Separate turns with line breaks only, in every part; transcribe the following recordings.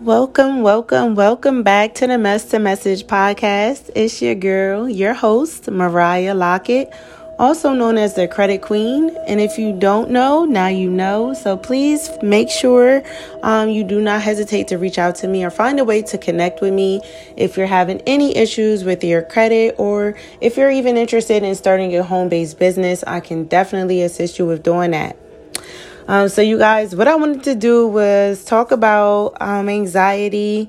Welcome, welcome, welcome back to the Mess to Message podcast. It's your girl, your host, Mariah Lockett, also known as the Credit Queen. And if you don't know, now you know. So please make sure um, you do not hesitate to reach out to me or find a way to connect with me if you're having any issues with your credit or if you're even interested in starting your home based business. I can definitely assist you with doing that. Um, so, you guys, what I wanted to do was talk about um, anxiety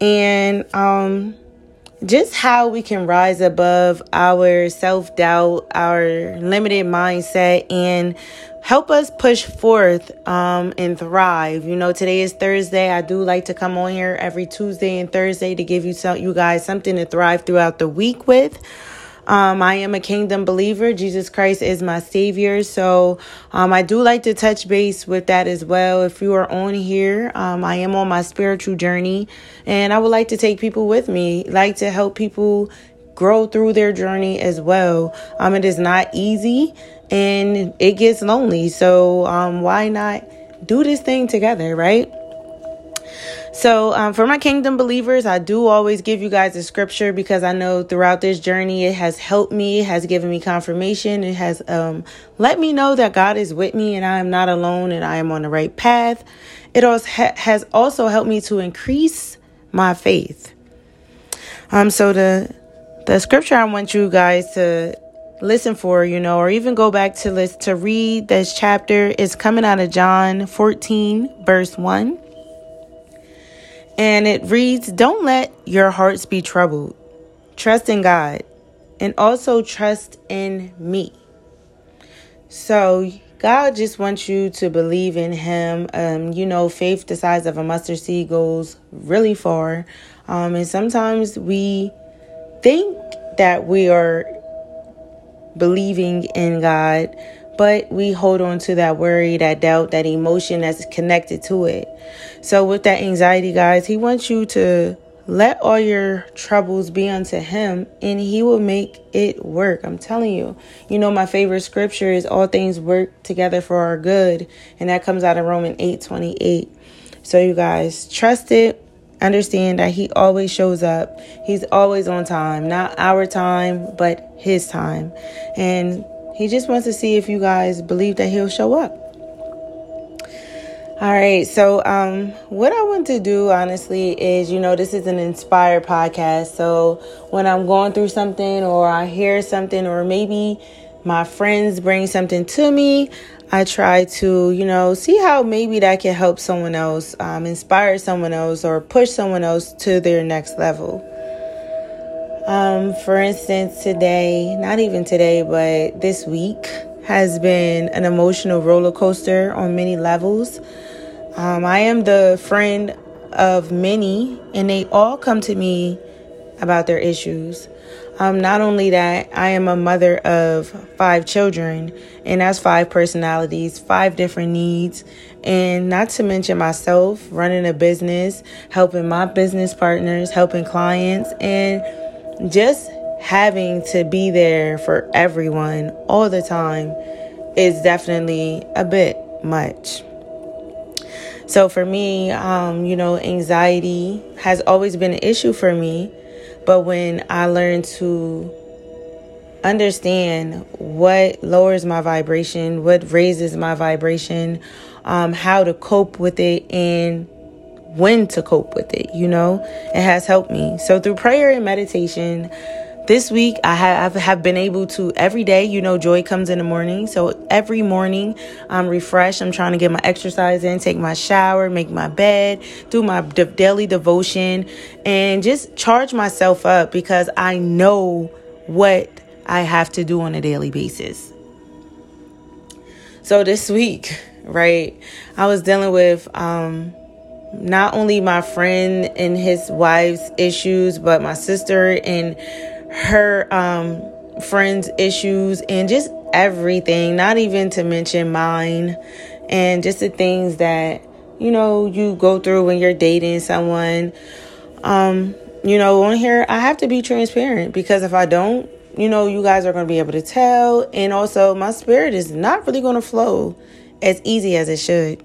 and um, just how we can rise above our self doubt, our limited mindset, and help us push forth um, and thrive. You know, today is Thursday. I do like to come on here every Tuesday and Thursday to give you some, you guys something to thrive throughout the week with. Um, I am a kingdom believer. Jesus Christ is my savior. So um, I do like to touch base with that as well. If you are on here, um, I am on my spiritual journey and I would like to take people with me, like to help people grow through their journey as well. Um, it is not easy and it gets lonely. So um, why not do this thing together, right? So, um, for my kingdom believers, I do always give you guys a scripture because I know throughout this journey it has helped me, it has given me confirmation, it has um, let me know that God is with me and I am not alone and I am on the right path. It also ha- has also helped me to increase my faith. Um, so the the scripture I want you guys to listen for, you know, or even go back to list to read this chapter is coming out of John 14, verse 1. And it reads, Don't let your hearts be troubled. Trust in God and also trust in me. So, God just wants you to believe in Him. Um, you know, faith the size of a mustard seed goes really far. Um, and sometimes we think that we are believing in God, but we hold on to that worry, that doubt, that emotion that's connected to it. So, with that anxiety, guys, He wants you to let all your troubles be unto Him and He will make it work. I'm telling you. You know, my favorite scripture is all things work together for our good, and that comes out of Romans 8 28. So, you guys, trust it. Understand that He always shows up. He's always on time, not our time, but His time. And he just wants to see if you guys believe that he'll show up. All right, so um, what I want to do honestly is, you know, this is an inspired podcast. So when I'm going through something or I hear something or maybe my friends bring something to me, I try to, you know, see how maybe that can help someone else, um, inspire someone else, or push someone else to their next level. Um, for instance, today, not even today, but this week has been an emotional roller coaster on many levels. Um, I am the friend of many, and they all come to me about their issues. Um, not only that, I am a mother of five children, and that's five personalities, five different needs, and not to mention myself running a business, helping my business partners, helping clients, and just having to be there for everyone all the time is definitely a bit much. So for me, um, you know, anxiety has always been an issue for me. But when I learned to understand what lowers my vibration, what raises my vibration, um, how to cope with it, and when to cope with it, you know? It has helped me. So through prayer and meditation, this week I have, have been able to every day, you know, joy comes in the morning. So every morning I'm refreshed. I'm trying to get my exercise in, take my shower, make my bed, do my daily devotion, and just charge myself up because I know what I have to do on a daily basis. So this week, right, I was dealing with, um, not only my friend and his wife's issues, but my sister and her um, friend's issues, and just everything, not even to mention mine, and just the things that you know you go through when you're dating someone. Um, you know, on here, I have to be transparent because if I don't, you know, you guys are going to be able to tell. And also, my spirit is not really going to flow as easy as it should.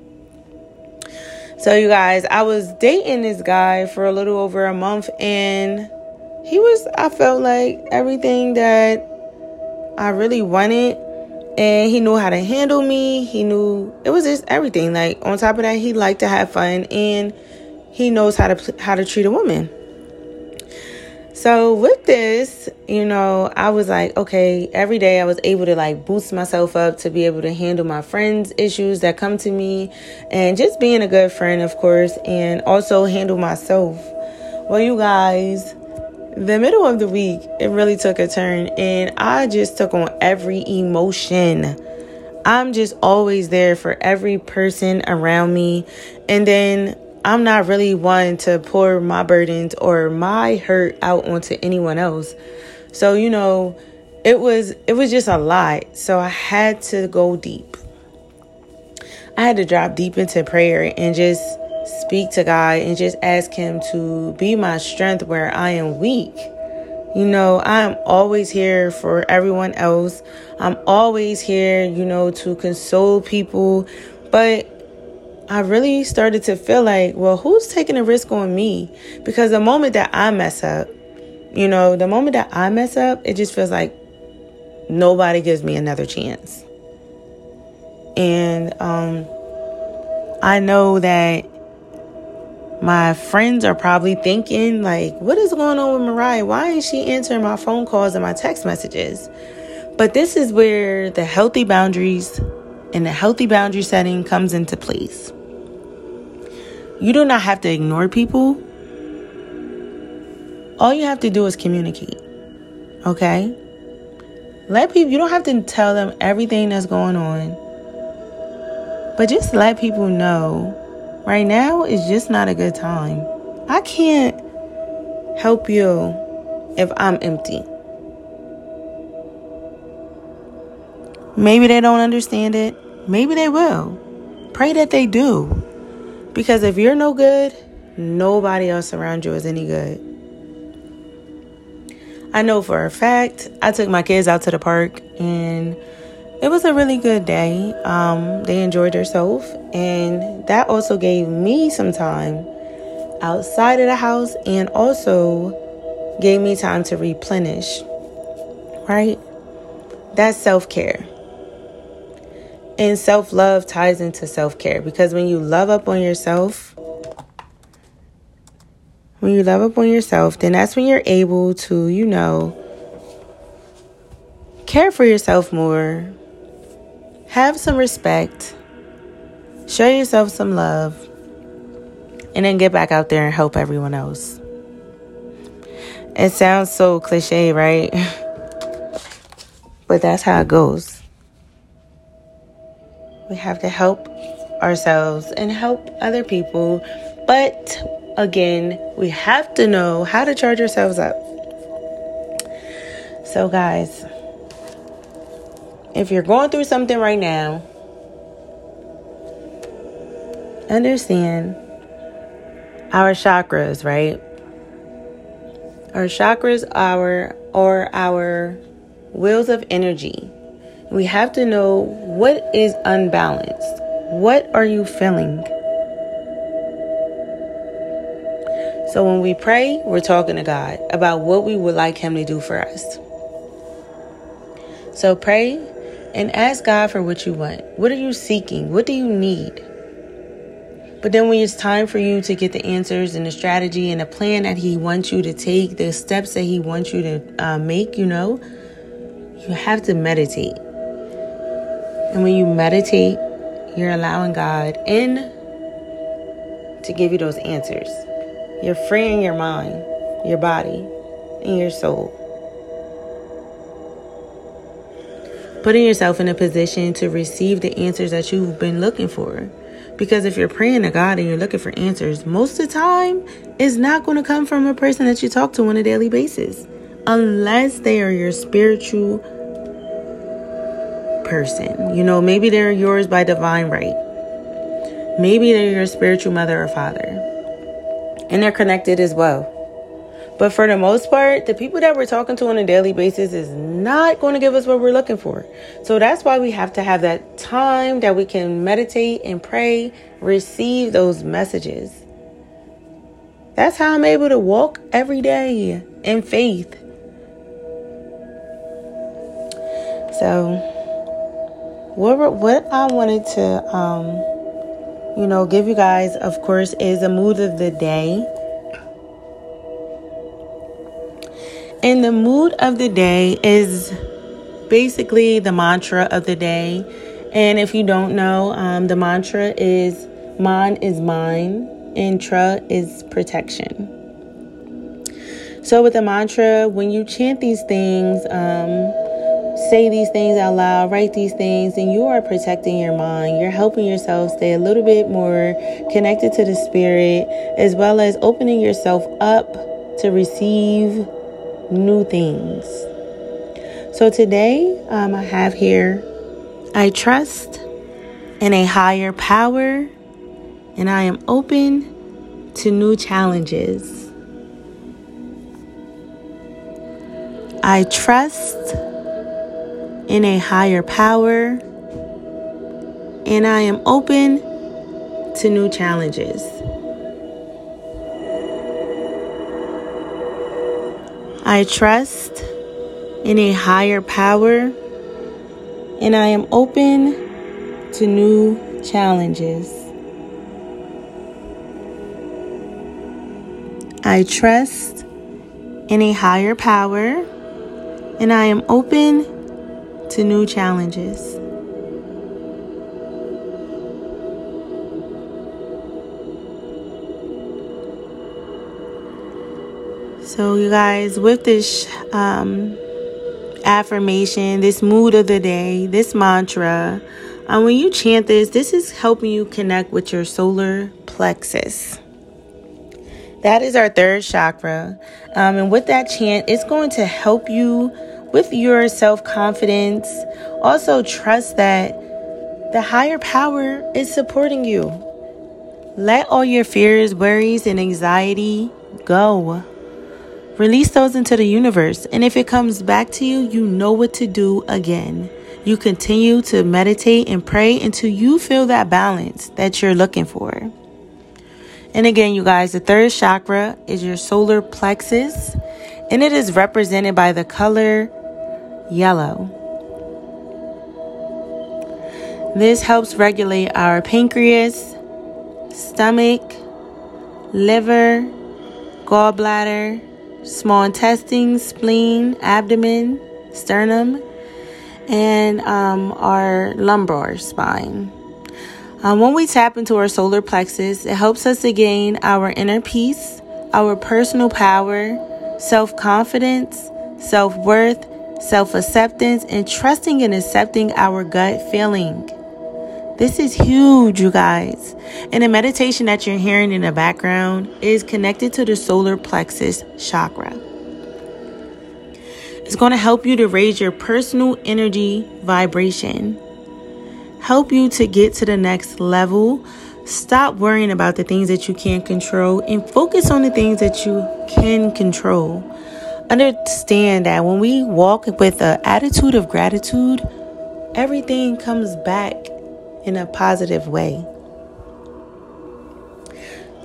So, you guys, I was dating this guy for a little over a month, and he was, I felt like everything that I really wanted. And he knew how to handle me. He knew it was just everything. Like, on top of that, he liked to have fun and he knows how to how to treat a woman. So with this, you know, I was like, okay, every day I was able to like boost myself up to be able to handle my friends' issues that come to me and just being a good friend, of course, and also handle myself. Well, you guys, the middle of the week, it really took a turn and I just took on every emotion. I'm just always there for every person around me. And then I'm not really one to pour my burdens or my hurt out onto anyone else. So, you know, it was it was just a lot. So I had to go deep. I had to drop deep into prayer and just speak to God and just ask him to be my strength where I am weak. You know, I'm always here for everyone else. I'm always here, you know, to console people, but I really started to feel like, well, who's taking a risk on me? Because the moment that I mess up, you know, the moment that I mess up, it just feels like nobody gives me another chance. And um, I know that my friends are probably thinking, like, what is going on with Mariah? Why is she answering my phone calls and my text messages? But this is where the healthy boundaries and the healthy boundary setting comes into place. You do not have to ignore people. All you have to do is communicate. Okay? Let people, you don't have to tell them everything that's going on. But just let people know right now is just not a good time. I can't help you if I'm empty. Maybe they don't understand it. Maybe they will. Pray that they do. Because if you're no good, nobody else around you is any good. I know for a fact, I took my kids out to the park and it was a really good day. Um, they enjoyed themselves, and that also gave me some time outside of the house and also gave me time to replenish. Right? That's self care. And self love ties into self care because when you love up on yourself, when you love up on yourself, then that's when you're able to, you know, care for yourself more, have some respect, show yourself some love, and then get back out there and help everyone else. It sounds so cliche, right? but that's how it goes. We have to help ourselves and help other people. But again, we have to know how to charge ourselves up. So, guys, if you're going through something right now, understand our chakras, right? Our chakras are or our wheels of energy. We have to know what is unbalanced. What are you feeling? So when we pray, we're talking to God about what we would like Him to do for us. So pray and ask God for what you want. What are you seeking? What do you need? But then when it's time for you to get the answers and the strategy and the plan that He wants you to take, the steps that He wants you to uh, make, you know, you have to meditate. And when you meditate, you're allowing God in to give you those answers. You're freeing your mind, your body, and your soul. Putting yourself in a position to receive the answers that you've been looking for. Because if you're praying to God and you're looking for answers, most of the time it's not going to come from a person that you talk to on a daily basis. Unless they are your spiritual person. You know, maybe they're yours by divine right. Maybe they're your spiritual mother or father. And they're connected as well. But for the most part, the people that we're talking to on a daily basis is not going to give us what we're looking for. So that's why we have to have that time that we can meditate and pray, receive those messages. That's how I'm able to walk every day in faith. So, what what I wanted to, um, you know, give you guys, of course, is a mood of the day. And the mood of the day is basically the mantra of the day. And if you don't know, um, the mantra is "Man is mine," and "Tra" is protection. So, with the mantra, when you chant these things, um, say these things out loud, write these things, and you are protecting your mind. You're helping yourself stay a little bit more connected to the spirit, as well as opening yourself up to receive new things. So today, um, I have here I trust in a higher power, and I am open to new challenges. I trust in a higher power, and I am open to new challenges. I trust in a higher power, and I am open to new challenges. I trust in a higher power, and I am open to new challenges. So, you guys, with this um, affirmation, this mood of the day, this mantra, um, when you chant this, this is helping you connect with your solar plexus. That is our third chakra. Um, and with that chant, it's going to help you with your self confidence. Also, trust that the higher power is supporting you. Let all your fears, worries, and anxiety go. Release those into the universe. And if it comes back to you, you know what to do again. You continue to meditate and pray until you feel that balance that you're looking for. And again, you guys, the third chakra is your solar plexus, and it is represented by the color yellow. This helps regulate our pancreas, stomach, liver, gallbladder, small intestine, spleen, abdomen, sternum, and um, our lumbar spine. Um, when we tap into our solar plexus, it helps us to gain our inner peace, our personal power, self confidence, self worth, self acceptance, and trusting and accepting our gut feeling. This is huge, you guys. And the meditation that you're hearing in the background is connected to the solar plexus chakra. It's going to help you to raise your personal energy vibration, help you to get to the next level. Stop worrying about the things that you can't control and focus on the things that you can control understand that when we walk with an attitude of gratitude, everything comes back in a positive way.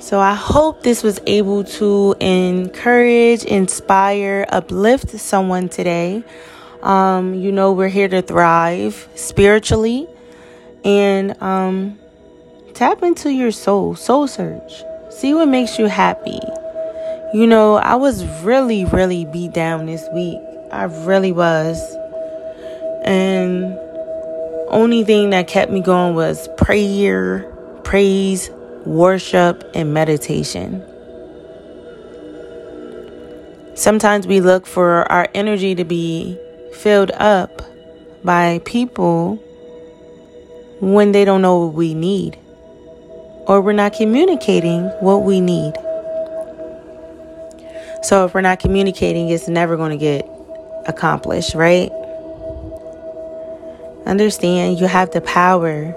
So I hope this was able to encourage, inspire, uplift someone today. Um, you know, we're here to thrive spiritually and um, tap into your soul, soul search. See what makes you happy. You know, I was really, really beat down this week. I really was. And only thing that kept me going was prayer, praise, worship, and meditation. Sometimes we look for our energy to be filled up by people when they don't know what we need or we're not communicating what we need. So if we're not communicating, it's never going to get accomplished, right? Understand you have the power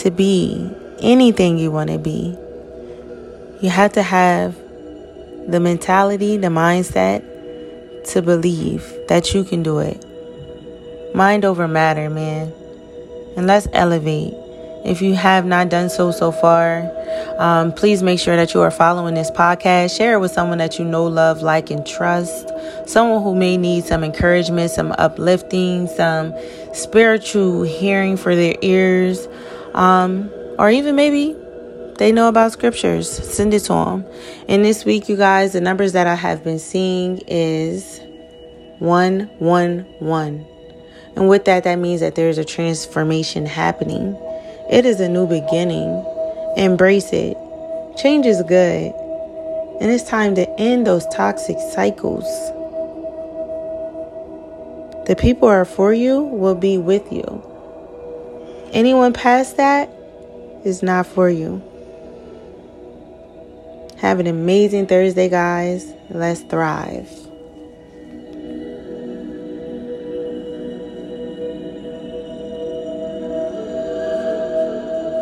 to be anything you want to be. You have to have the mentality, the mindset to believe that you can do it. Mind over matter, man. And let's elevate. If you have not done so so far, um, please make sure that you are following this podcast. Share it with someone that you know, love, like, and trust. Someone who may need some encouragement, some uplifting, some spiritual hearing for their ears, um, or even maybe they know about scriptures. Send it to them. And this week, you guys, the numbers that I have been seeing is 111. And with that, that means that there's a transformation happening. It is a new beginning. Embrace it. Change is good. And it's time to end those toxic cycles. The people are for you will be with you. Anyone past that is not for you. Have an amazing Thursday, guys. Let's thrive.